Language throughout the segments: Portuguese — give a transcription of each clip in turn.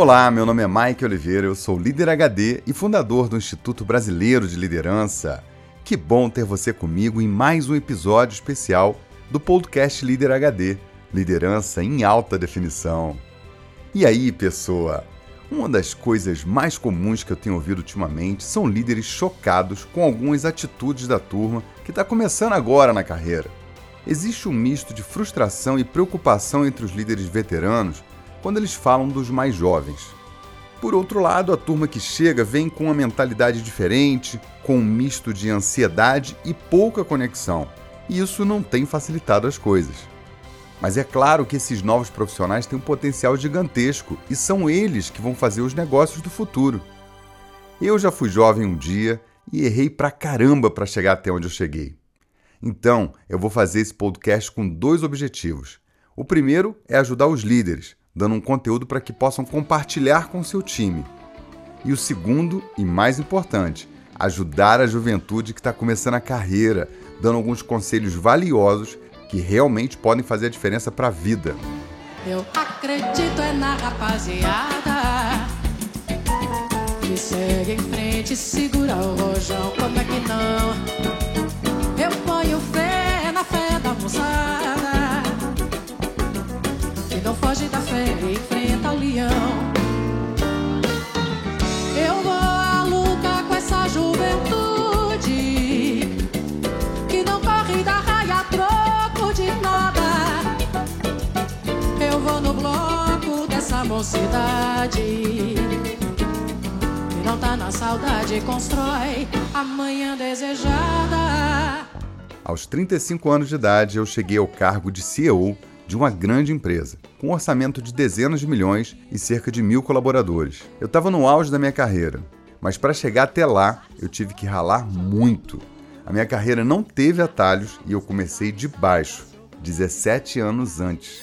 Olá, meu nome é Mike Oliveira, eu sou líder HD e fundador do Instituto Brasileiro de Liderança. Que bom ter você comigo em mais um episódio especial do podcast Líder HD Liderança em Alta Definição. E aí, pessoa? Uma das coisas mais comuns que eu tenho ouvido ultimamente são líderes chocados com algumas atitudes da turma que está começando agora na carreira. Existe um misto de frustração e preocupação entre os líderes veteranos quando eles falam dos mais jovens. Por outro lado, a turma que chega vem com uma mentalidade diferente, com um misto de ansiedade e pouca conexão, e isso não tem facilitado as coisas. Mas é claro que esses novos profissionais têm um potencial gigantesco e são eles que vão fazer os negócios do futuro. Eu já fui jovem um dia e errei pra caramba para chegar até onde eu cheguei. Então, eu vou fazer esse podcast com dois objetivos. O primeiro é ajudar os líderes, dando um conteúdo para que possam compartilhar com seu time. E o segundo, e mais importante, ajudar a juventude que está começando a carreira, dando alguns conselhos valiosos que realmente podem fazer a diferença para a vida. Eu acredito é na rapaziada que segue em frente, segura o rojão, como é que não? Eu ponho fé na fé da moçada foge da fé e enfrenta o leão. Eu vou à luta com essa juventude que não corre da raia troco de nada. Eu vou no bloco dessa mocidade que não tá na saudade, constrói a manhã desejada. Aos 35 anos de idade, eu cheguei ao cargo de CEO de uma grande empresa, com um orçamento de dezenas de milhões e cerca de mil colaboradores. Eu estava no auge da minha carreira, mas para chegar até lá, eu tive que ralar muito. A minha carreira não teve atalhos e eu comecei de baixo, 17 anos antes.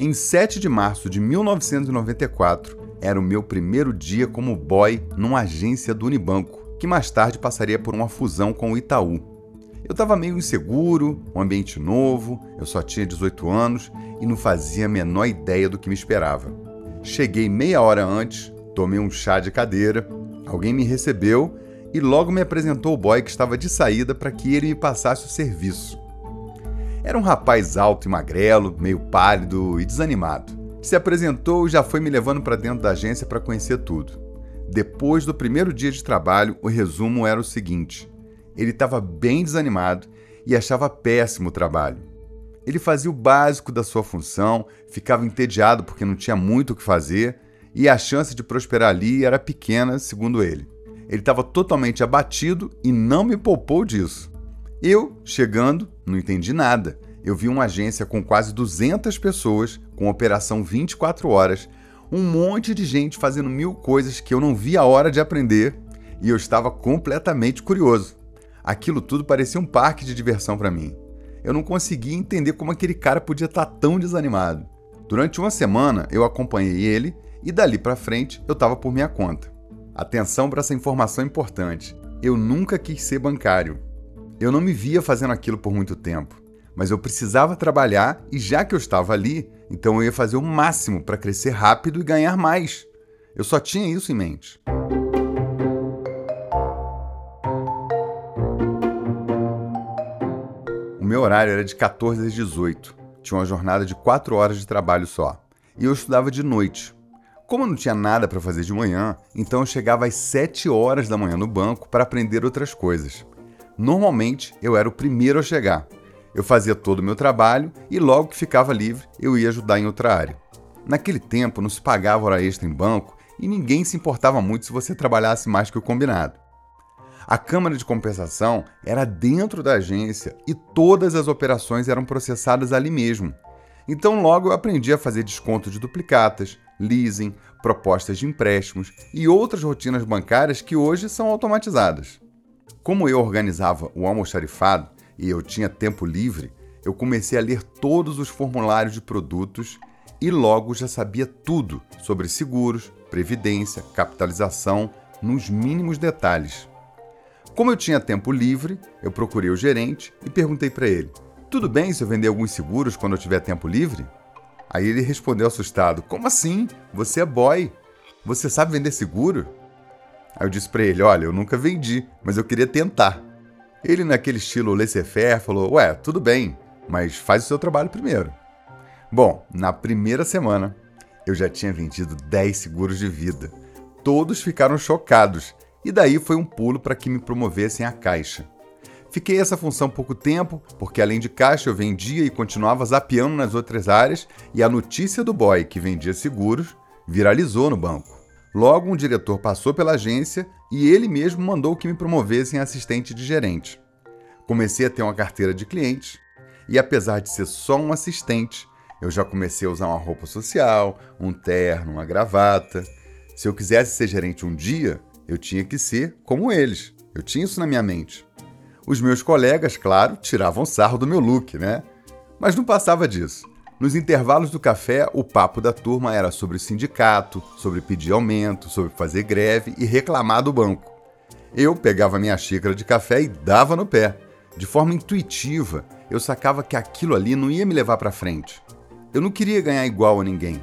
Em 7 de março de 1994, era o meu primeiro dia como boy numa agência do Unibanco, que mais tarde passaria por uma fusão com o Itaú. Eu estava meio inseguro, um ambiente novo, eu só tinha 18 anos e não fazia a menor ideia do que me esperava. Cheguei meia hora antes, tomei um chá de cadeira, alguém me recebeu e logo me apresentou o boy que estava de saída para que ele me passasse o serviço. Era um rapaz alto e magrelo, meio pálido e desanimado. Se apresentou e já foi me levando para dentro da agência para conhecer tudo. Depois do primeiro dia de trabalho, o resumo era o seguinte: ele estava bem desanimado e achava péssimo o trabalho. Ele fazia o básico da sua função, ficava entediado porque não tinha muito o que fazer e a chance de prosperar ali era pequena, segundo ele. Ele estava totalmente abatido e não me poupou disso. Eu, chegando, não entendi nada. Eu vi uma agência com quase 200 pessoas, com operação 24 horas, um monte de gente fazendo mil coisas que eu não vi a hora de aprender e eu estava completamente curioso. Aquilo tudo parecia um parque de diversão para mim. Eu não conseguia entender como aquele cara podia estar tão desanimado. Durante uma semana eu acompanhei ele e dali para frente eu estava por minha conta. Atenção para essa informação importante. Eu nunca quis ser bancário. Eu não me via fazendo aquilo por muito tempo mas eu precisava trabalhar e já que eu estava ali, então eu ia fazer o máximo para crescer rápido e ganhar mais. Eu só tinha isso em mente. Meu horário era de 14 às 18. Tinha uma jornada de 4 horas de trabalho só. E eu estudava de noite. Como eu não tinha nada para fazer de manhã, então eu chegava às 7 horas da manhã no banco para aprender outras coisas. Normalmente eu era o primeiro a chegar, eu fazia todo o meu trabalho e logo que ficava livre eu ia ajudar em outra área. Naquele tempo não se pagava hora extra em banco e ninguém se importava muito se você trabalhasse mais que o combinado. A Câmara de Compensação era dentro da agência e todas as operações eram processadas ali mesmo. Então logo eu aprendi a fazer desconto de duplicatas, leasing, propostas de empréstimos e outras rotinas bancárias que hoje são automatizadas. Como eu organizava o almoxarifado, e eu tinha tempo livre, eu comecei a ler todos os formulários de produtos e logo já sabia tudo sobre seguros, previdência, capitalização, nos mínimos detalhes. Como eu tinha tempo livre, eu procurei o gerente e perguntei para ele: Tudo bem se eu vender alguns seguros quando eu tiver tempo livre? Aí ele respondeu assustado: Como assim? Você é boy? Você sabe vender seguro? Aí eu disse para ele: Olha, eu nunca vendi, mas eu queria tentar. Ele, naquele estilo laissez-faire, falou: Ué, tudo bem, mas faz o seu trabalho primeiro. Bom, na primeira semana, eu já tinha vendido 10 seguros de vida. Todos ficaram chocados, e daí foi um pulo para que me promovessem à caixa. Fiquei essa função pouco tempo, porque além de caixa eu vendia e continuava zapeando nas outras áreas, e a notícia do boy que vendia seguros viralizou no banco. Logo, um diretor passou pela agência e ele mesmo mandou que me promovessem a assistente de gerente. Comecei a ter uma carteira de clientes e, apesar de ser só um assistente, eu já comecei a usar uma roupa social, um terno, uma gravata. Se eu quisesse ser gerente um dia, eu tinha que ser como eles. Eu tinha isso na minha mente. Os meus colegas, claro, tiravam sarro do meu look, né? Mas não passava disso. Nos intervalos do café, o papo da turma era sobre o sindicato, sobre pedir aumento, sobre fazer greve e reclamar do banco. Eu pegava minha xícara de café e dava no pé. De forma intuitiva, eu sacava que aquilo ali não ia me levar para frente. Eu não queria ganhar igual a ninguém.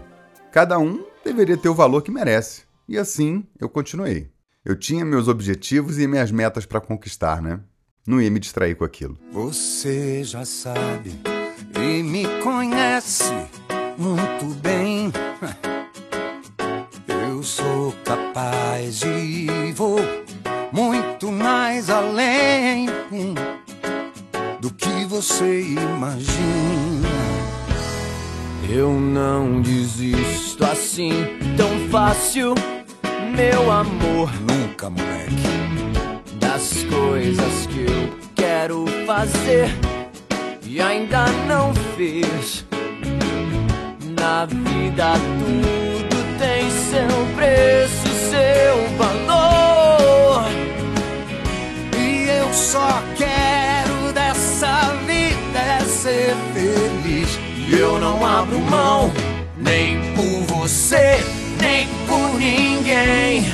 Cada um deveria ter o valor que merece. E assim eu continuei. Eu tinha meus objetivos e minhas metas para conquistar, né? não ia me distrair com aquilo. Você já sabe e me conhece muito bem. Eu sou capaz de vou muito mais além do que você imagina. Eu não desisto assim tão fácil, meu amor. Nunca, moleque das coisas que eu quero fazer e ainda não fiz. Na vida tudo tem seu preço, seu valor. E eu só quero dessa vida é ser feliz. E eu não abro mão, nem por você, nem por ninguém.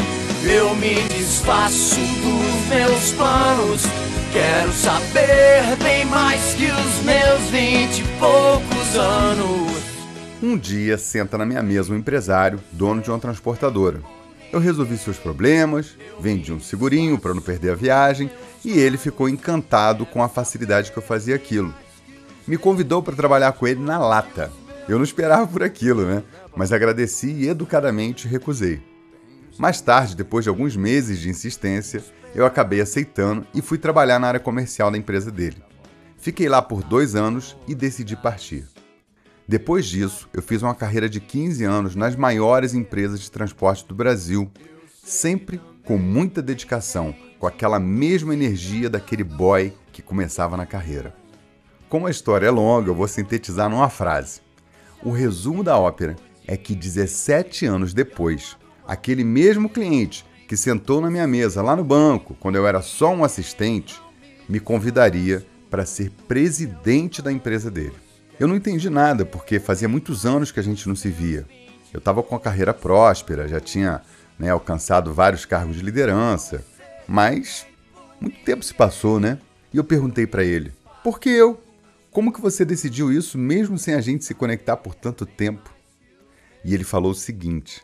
Eu me desfaço dos meus planos. Quero saber bem mais que os meus vinte e poucos anos. Um dia senta na minha mesa um empresário, dono de uma transportadora. Eu resolvi seus problemas, vendi um segurinho para não perder a viagem e ele ficou encantado com a facilidade que eu fazia aquilo. Me convidou para trabalhar com ele na lata. Eu não esperava por aquilo, né? Mas agradeci e educadamente recusei. Mais tarde, depois de alguns meses de insistência, eu acabei aceitando e fui trabalhar na área comercial da empresa dele. Fiquei lá por dois anos e decidi partir. Depois disso, eu fiz uma carreira de 15 anos nas maiores empresas de transporte do Brasil, sempre com muita dedicação, com aquela mesma energia daquele boy que começava na carreira. Como a história é longa, eu vou sintetizar numa frase. O resumo da ópera é que 17 anos depois, aquele mesmo cliente que sentou na minha mesa lá no banco, quando eu era só um assistente, me convidaria para ser presidente da empresa dele. Eu não entendi nada, porque fazia muitos anos que a gente não se via. Eu estava com a carreira próspera, já tinha né, alcançado vários cargos de liderança, mas muito tempo se passou, né? E eu perguntei para ele: por que eu? Como que você decidiu isso mesmo sem a gente se conectar por tanto tempo? E ele falou o seguinte: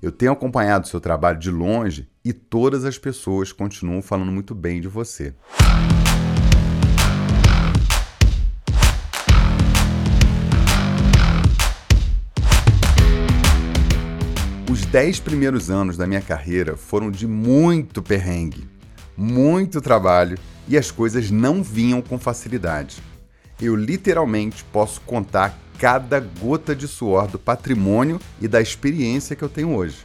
eu tenho acompanhado seu trabalho de longe e todas as pessoas continuam falando muito bem de você. Os dez primeiros anos da minha carreira foram de muito perrengue, muito trabalho e as coisas não vinham com facilidade. Eu literalmente posso contar cada gota de suor do patrimônio e da experiência que eu tenho hoje.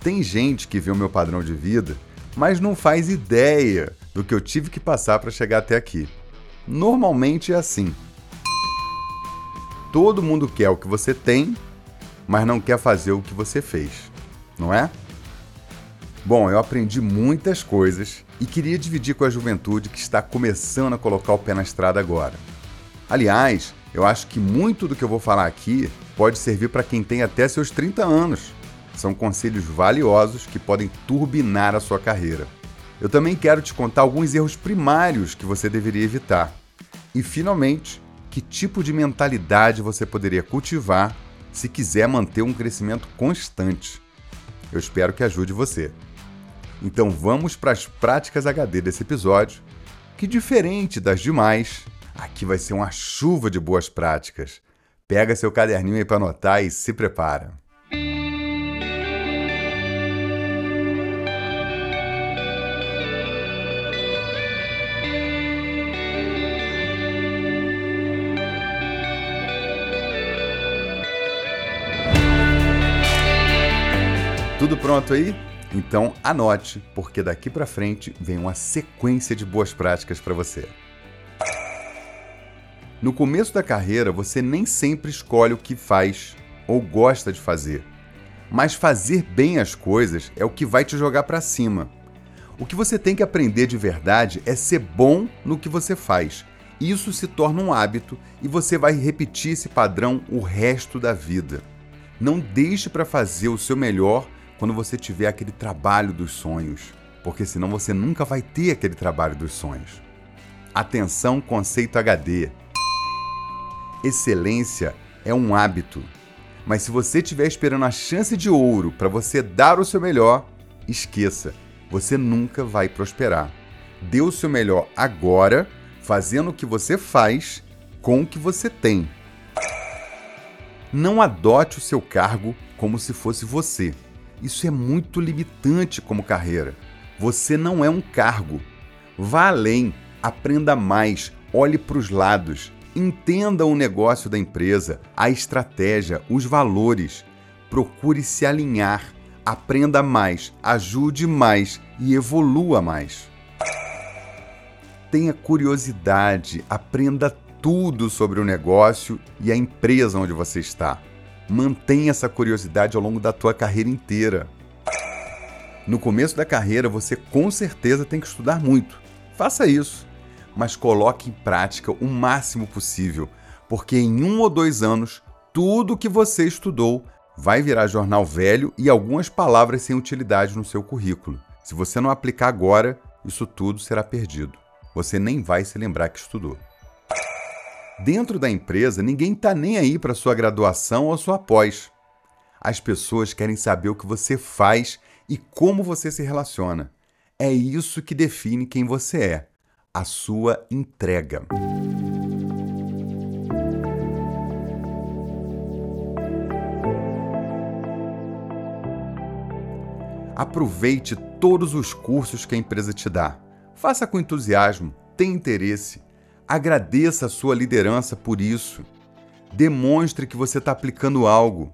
Tem gente que vê o meu padrão de vida, mas não faz ideia do que eu tive que passar para chegar até aqui. Normalmente é assim. Todo mundo quer o que você tem, mas não quer fazer o que você fez, não é? Bom, eu aprendi muitas coisas e queria dividir com a juventude que está começando a colocar o pé na estrada agora. Aliás, eu acho que muito do que eu vou falar aqui pode servir para quem tem até seus 30 anos. São conselhos valiosos que podem turbinar a sua carreira. Eu também quero te contar alguns erros primários que você deveria evitar. E finalmente, que tipo de mentalidade você poderia cultivar se quiser manter um crescimento constante. Eu espero que ajude você. Então vamos para as práticas HD desse episódio, que diferente das demais, aqui vai ser uma chuva de boas práticas. Pega seu caderninho aí para anotar e se prepara. Tudo pronto aí? Então anote, porque daqui para frente vem uma sequência de boas práticas para você. No começo da carreira, você nem sempre escolhe o que faz ou gosta de fazer. Mas fazer bem as coisas é o que vai te jogar para cima. O que você tem que aprender de verdade é ser bom no que você faz. Isso se torna um hábito e você vai repetir esse padrão o resto da vida. Não deixe para fazer o seu melhor quando você tiver aquele trabalho dos sonhos, porque senão você nunca vai ter aquele trabalho dos sonhos. Atenção, conceito HD. Excelência é um hábito, mas se você estiver esperando a chance de ouro para você dar o seu melhor, esqueça, você nunca vai prosperar. Dê o seu melhor agora, fazendo o que você faz com o que você tem. Não adote o seu cargo como se fosse você. Isso é muito limitante como carreira. Você não é um cargo. Vá além, aprenda mais, olhe para os lados, entenda o negócio da empresa, a estratégia, os valores. Procure se alinhar, aprenda mais, ajude mais e evolua mais. Tenha curiosidade, aprenda tudo sobre o negócio e a empresa onde você está. Mantenha essa curiosidade ao longo da tua carreira inteira. No começo da carreira, você com certeza tem que estudar muito. Faça isso, mas coloque em prática o máximo possível, porque em um ou dois anos, tudo que você estudou vai virar jornal velho e algumas palavras sem utilidade no seu currículo. Se você não aplicar agora, isso tudo será perdido. Você nem vai se lembrar que estudou. Dentro da empresa, ninguém está nem aí para sua graduação ou sua pós. As pessoas querem saber o que você faz e como você se relaciona. É isso que define quem você é, a sua entrega. Aproveite todos os cursos que a empresa te dá. Faça com entusiasmo, tenha interesse Agradeça a sua liderança por isso. Demonstre que você está aplicando algo.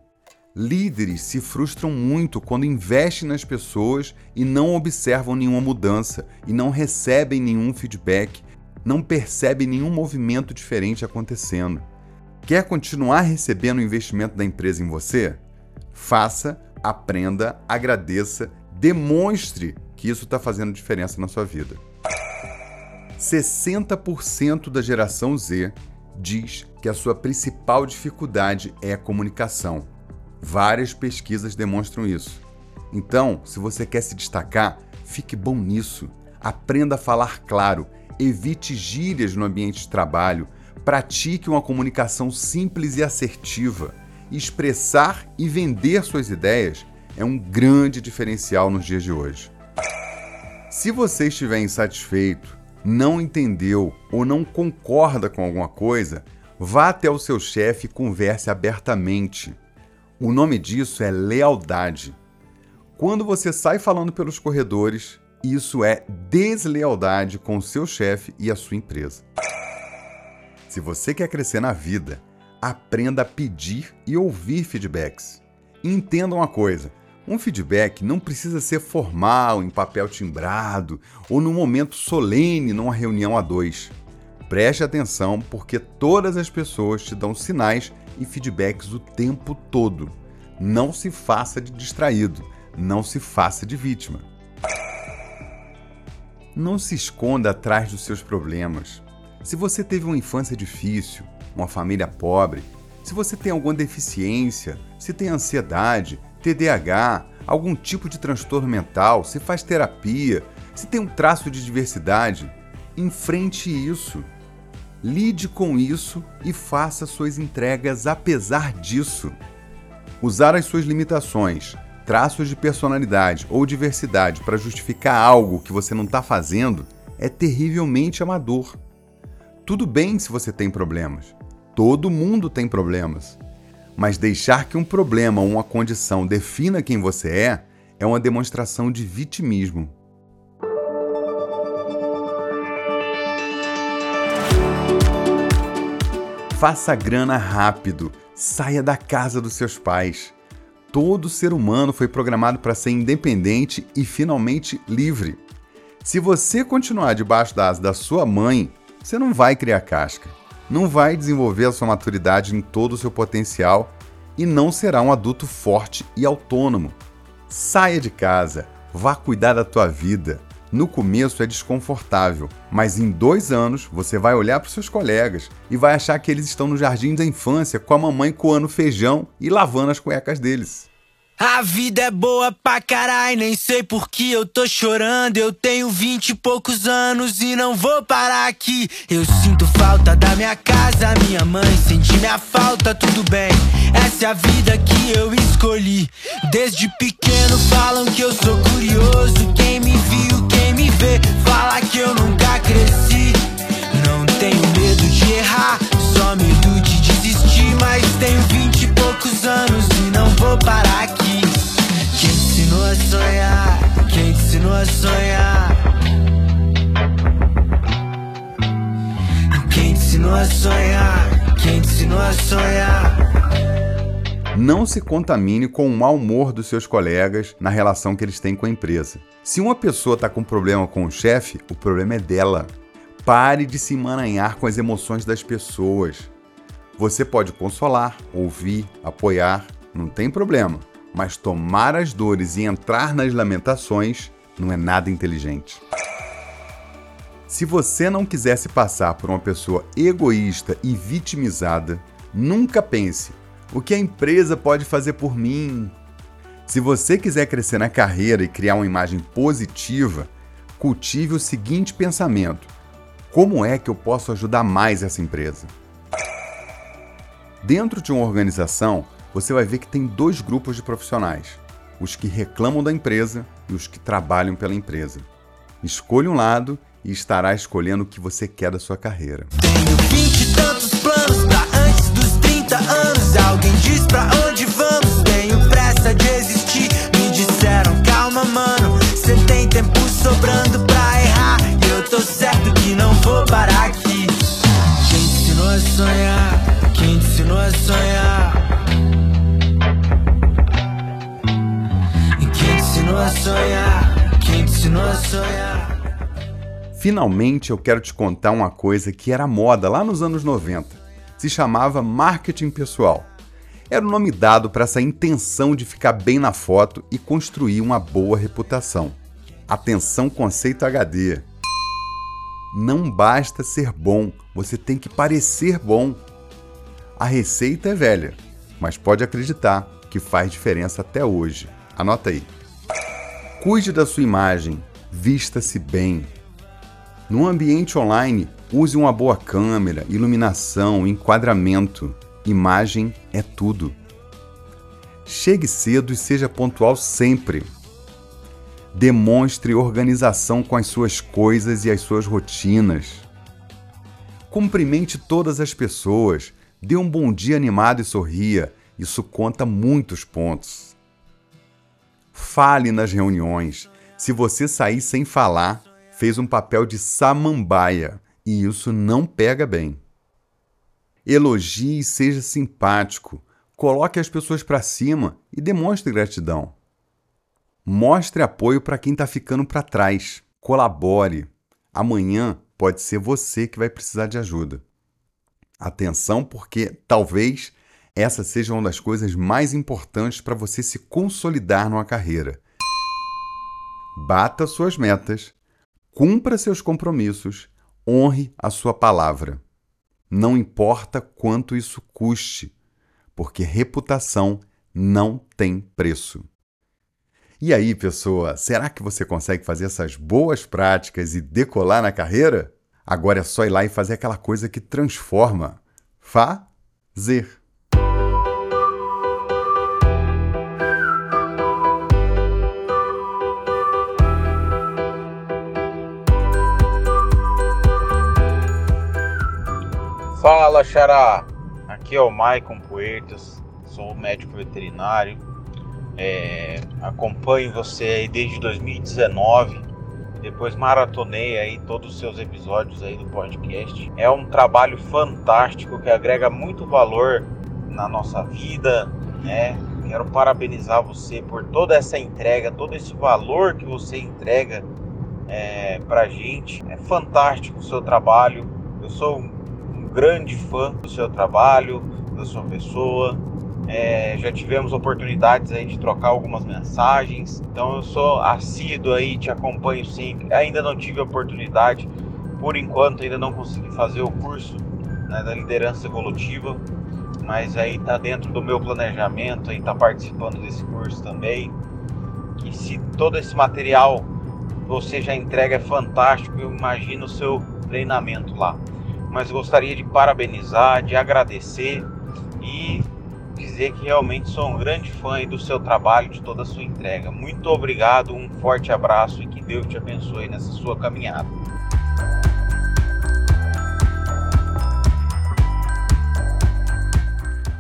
Líderes se frustram muito quando investem nas pessoas e não observam nenhuma mudança e não recebem nenhum feedback, não percebem nenhum movimento diferente acontecendo. Quer continuar recebendo o investimento da empresa em você? Faça, aprenda, agradeça, demonstre que isso está fazendo diferença na sua vida. 60% da geração Z diz que a sua principal dificuldade é a comunicação. Várias pesquisas demonstram isso. Então, se você quer se destacar, fique bom nisso. Aprenda a falar claro, evite gírias no ambiente de trabalho, pratique uma comunicação simples e assertiva. Expressar e vender suas ideias é um grande diferencial nos dias de hoje. Se você estiver insatisfeito, não entendeu ou não concorda com alguma coisa, vá até o seu chefe e converse abertamente. O nome disso é lealdade. Quando você sai falando pelos corredores, isso é deslealdade com o seu chefe e a sua empresa. Se você quer crescer na vida, aprenda a pedir e ouvir feedbacks. entenda uma coisa: um feedback não precisa ser formal, em papel timbrado ou num momento solene numa reunião a dois. Preste atenção porque todas as pessoas te dão sinais e feedbacks o tempo todo. Não se faça de distraído, não se faça de vítima. Não se esconda atrás dos seus problemas. Se você teve uma infância difícil, uma família pobre, se você tem alguma deficiência, se tem ansiedade, TDAH, algum tipo de transtorno mental, se faz terapia, se tem um traço de diversidade, enfrente isso. Lide com isso e faça suas entregas apesar disso. Usar as suas limitações, traços de personalidade ou diversidade para justificar algo que você não está fazendo é terrivelmente amador. Tudo bem se você tem problemas. Todo mundo tem problemas. Mas deixar que um problema ou uma condição defina quem você é é uma demonstração de vitimismo. Faça grana rápido, saia da casa dos seus pais. Todo ser humano foi programado para ser independente e finalmente livre. Se você continuar debaixo da asa da sua mãe, você não vai criar casca, não vai desenvolver a sua maturidade em todo o seu potencial e não será um adulto forte e autônomo. Saia de casa, vá cuidar da tua vida, no começo é desconfortável, mas em dois anos você vai olhar para os seus colegas e vai achar que eles estão no jardim da infância com a mamãe coando feijão e lavando as cuecas deles. A vida é boa pra caralho, nem sei por que eu tô chorando. Eu tenho vinte e poucos anos e não vou parar aqui. Eu sinto falta da minha casa, minha mãe sente minha falta, tudo bem. Essa é a vida que eu escolhi. Desde pequeno falam que eu sou curioso. Quem me viu, me vê, fala que eu nunca cresci. Não tenho medo de errar, só medo de desistir. Mas tenho vinte e poucos anos e não vou parar aqui. Quem te ensinou a sonhar? Quem te ensinou a sonhar? Quem te ensinou a sonhar? Quem te ensinou a sonhar? Não se contamine com o mau humor dos seus colegas na relação que eles têm com a empresa. Se uma pessoa está com problema com o chefe, o problema é dela. Pare de se emaranhar com as emoções das pessoas. Você pode consolar, ouvir, apoiar, não tem problema. Mas tomar as dores e entrar nas lamentações não é nada inteligente. Se você não quiser se passar por uma pessoa egoísta e vitimizada, nunca pense o que a empresa pode fazer por mim? Se você quiser crescer na carreira e criar uma imagem positiva, cultive o seguinte pensamento: como é que eu posso ajudar mais essa empresa? Dentro de uma organização, você vai ver que tem dois grupos de profissionais: os que reclamam da empresa e os que trabalham pela empresa. Escolha um lado e estará escolhendo o que você quer da sua carreira. Finalmente eu quero te contar uma coisa que era moda lá nos anos 90 se chamava marketing pessoal. Era o nome dado para essa intenção de ficar bem na foto e construir uma boa reputação. Atenção, conceito HD. Não basta ser bom, você tem que parecer bom. A receita é velha, mas pode acreditar que faz diferença até hoje. Anota aí. Cuide da sua imagem, vista-se bem. No ambiente online, Use uma boa câmera, iluminação, enquadramento. Imagem é tudo. Chegue cedo e seja pontual sempre. Demonstre organização com as suas coisas e as suas rotinas. Cumprimente todas as pessoas. Dê um bom dia animado e sorria. Isso conta muitos pontos. Fale nas reuniões. Se você sair sem falar, fez um papel de samambaia e isso não pega bem. Elogie e seja simpático. Coloque as pessoas para cima e demonstre gratidão. Mostre apoio para quem está ficando para trás. Colabore. Amanhã pode ser você que vai precisar de ajuda. Atenção, porque talvez essa seja uma das coisas mais importantes para você se consolidar numa carreira. Bata suas metas, cumpra seus compromissos honre a sua palavra. Não importa quanto isso custe, porque reputação não tem preço. E aí, pessoa, será que você consegue fazer essas boas práticas e decolar na carreira? Agora é só ir lá e fazer aquela coisa que transforma. Fazer. Fala, Xará! Aqui é o Maicon Puertas, sou médico veterinário. É, acompanho você aí desde 2019 depois maratonei aí todos os seus episódios aí do podcast. É um trabalho fantástico que agrega muito valor na nossa vida, né? Quero parabenizar você por toda essa entrega, todo esse valor que você entrega é, pra gente. É fantástico o seu trabalho. Eu sou um grande fã do seu trabalho, da sua pessoa. É, já tivemos oportunidades aí de trocar algumas mensagens, então eu sou assíduo aí, te acompanho sempre. Ainda não tive oportunidade, por enquanto ainda não consegui fazer o curso né, da liderança evolutiva, mas aí tá dentro do meu planejamento, aí tá participando desse curso também. E se todo esse material você já entrega é fantástico, eu imagino o seu treinamento lá. Mas gostaria de parabenizar, de agradecer e dizer que realmente sou um grande fã do seu trabalho, de toda a sua entrega. Muito obrigado, um forte abraço e que Deus te abençoe nessa sua caminhada.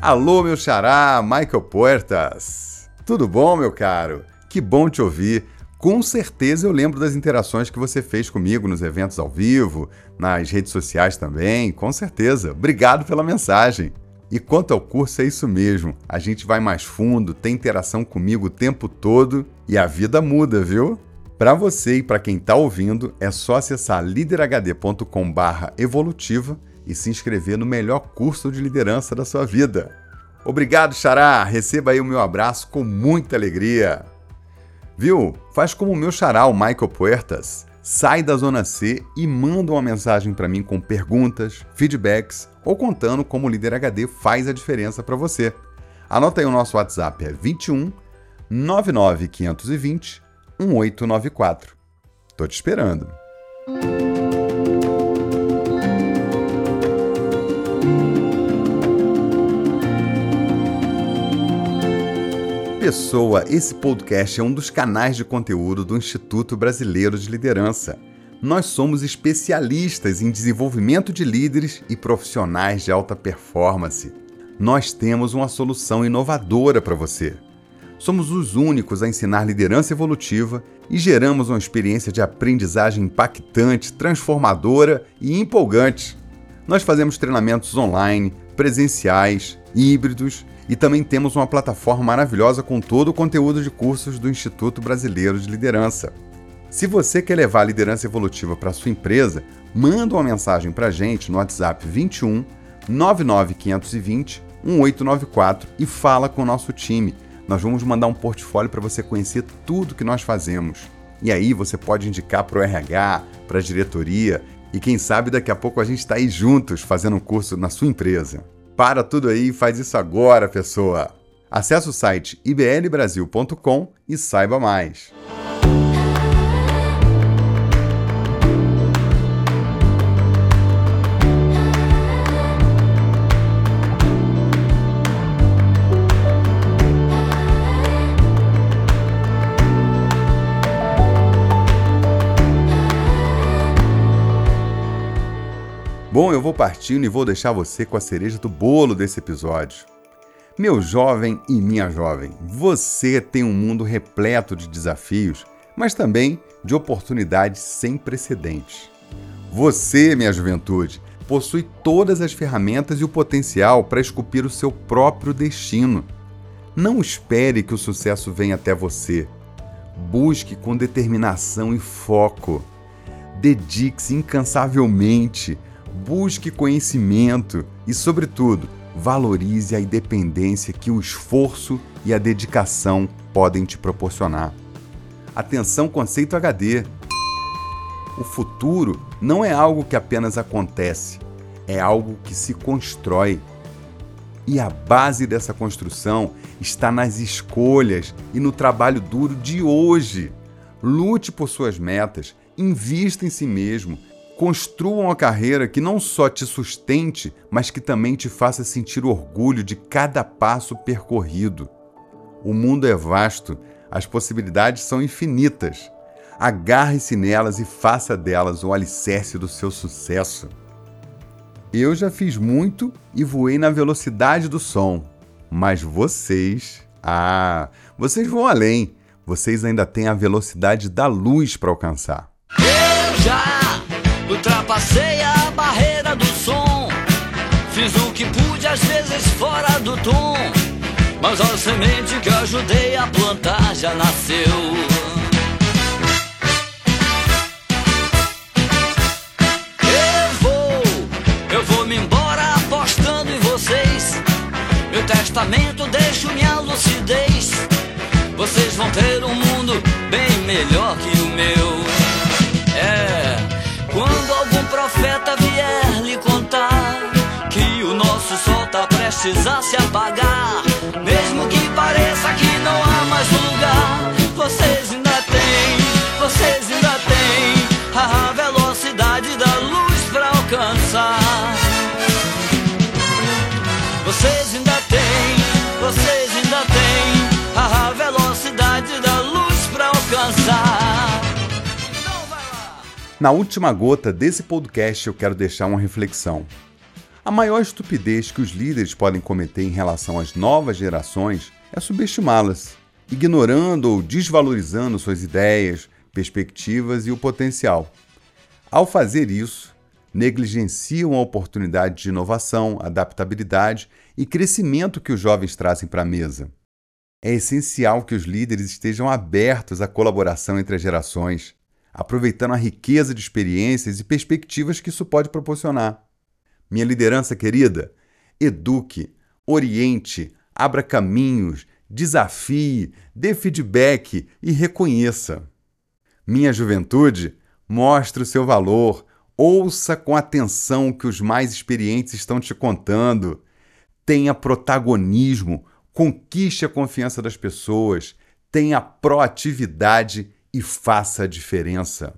Alô, meu xará, Michael Puertas. Tudo bom, meu caro? Que bom te ouvir. Com certeza eu lembro das interações que você fez comigo nos eventos ao vivo, nas redes sociais também, com certeza. Obrigado pela mensagem. E quanto ao curso, é isso mesmo. A gente vai mais fundo, tem interação comigo o tempo todo e a vida muda, viu? Para você e para quem está ouvindo, é só acessar liderhd.com/evolutiva e se inscrever no melhor curso de liderança da sua vida. Obrigado, Xará! Receba aí o meu abraço com muita alegria. Viu? Faz como o meu xará, o Michael Puertas sai da zona C e manda uma mensagem para mim com perguntas, feedbacks ou contando como o líder HD faz a diferença para você. Anota aí o nosso WhatsApp é 21 99520 1894. Tô te esperando. Pessoa, esse podcast é um dos canais de conteúdo do Instituto Brasileiro de Liderança. Nós somos especialistas em desenvolvimento de líderes e profissionais de alta performance. Nós temos uma solução inovadora para você. Somos os únicos a ensinar liderança evolutiva e geramos uma experiência de aprendizagem impactante, transformadora e empolgante. Nós fazemos treinamentos online, presenciais, híbridos e também temos uma plataforma maravilhosa com todo o conteúdo de cursos do Instituto Brasileiro de Liderança. Se você quer levar a liderança evolutiva para sua empresa, manda uma mensagem para a gente no WhatsApp 21 99520 1894 e fala com o nosso time. Nós vamos mandar um portfólio para você conhecer tudo que nós fazemos. E aí você pode indicar para o RH, para a diretoria e quem sabe daqui a pouco a gente está aí juntos fazendo um curso na sua empresa. Para tudo aí e faz isso agora, pessoa! Acesse o site iblbrasil.com e saiba mais. Bom, eu vou partindo e vou deixar você com a cereja do bolo desse episódio. Meu jovem e minha jovem, você tem um mundo repleto de desafios, mas também de oportunidades sem precedentes. Você, minha juventude, possui todas as ferramentas e o potencial para esculpir o seu próprio destino. Não espere que o sucesso venha até você. Busque com determinação e foco. Dedique-se incansavelmente busque conhecimento e, sobretudo, valorize a independência que o esforço e a dedicação podem te proporcionar. Atenção, conceito HD. O futuro não é algo que apenas acontece, é algo que se constrói. E a base dessa construção está nas escolhas e no trabalho duro de hoje. Lute por suas metas, invista em si mesmo Construa uma carreira que não só te sustente, mas que também te faça sentir orgulho de cada passo percorrido. O mundo é vasto, as possibilidades são infinitas. Agarre-se nelas e faça delas o alicerce do seu sucesso. Eu já fiz muito e voei na velocidade do som, mas vocês, ah, vocês vão além. Vocês ainda têm a velocidade da luz para alcançar. Eu já Ultrapassei a barreira do som. Fiz o que pude, às vezes fora do tom. Mas a semente que ajudei a plantar já nasceu. Eu vou, eu vou me embora apostando em vocês. Meu testamento deixo minha lucidez. Vocês vão ter um mundo bem melhor que o meu. É. Quando algum profeta vier lhe contar que o nosso sol tá prestes a se apagar, mesmo que pareça que não há mais lugar, vocês ainda têm, vocês ainda têm a velocidade da luz para alcançar. Vocês ainda têm, vocês ainda têm a velocidade da luz para alcançar. Na última gota desse podcast, eu quero deixar uma reflexão. A maior estupidez que os líderes podem cometer em relação às novas gerações é subestimá-las, ignorando ou desvalorizando suas ideias, perspectivas e o potencial. Ao fazer isso, negligenciam a oportunidade de inovação, adaptabilidade e crescimento que os jovens trazem para a mesa. É essencial que os líderes estejam abertos à colaboração entre as gerações, aproveitando a riqueza de experiências e perspectivas que isso pode proporcionar. Minha liderança querida, eduque, oriente, abra caminhos, desafie, dê feedback e reconheça. Minha juventude, mostre o seu valor, ouça com atenção o que os mais experientes estão te contando. Tenha protagonismo, conquiste a confiança das pessoas, tenha proatividade e faça a diferença.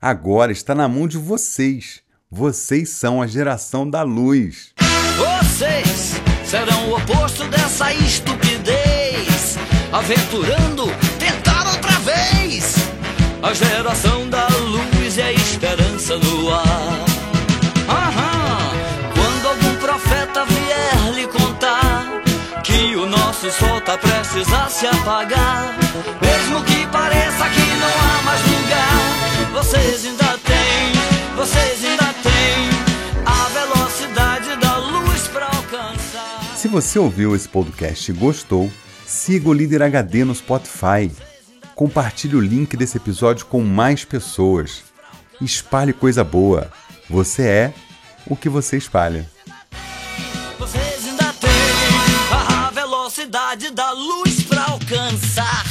Agora está na mão de vocês. Vocês são a geração da luz. Vocês serão o oposto dessa estupidez. Aventurando, tentar outra vez. A geração da luz é a esperança no ar. O nosso sol tá prestes a se apagar, mesmo que pareça que não há mais lugar. Vocês ainda têm, vocês ainda têm a velocidade da luz alcançar. Se você ouviu esse podcast e gostou, siga o Líder HD no Spotify. Compartilhe o link desse episódio com mais pessoas. Espalhe coisa boa. Você é o que você espalha. Velocidade da luz para alcançar.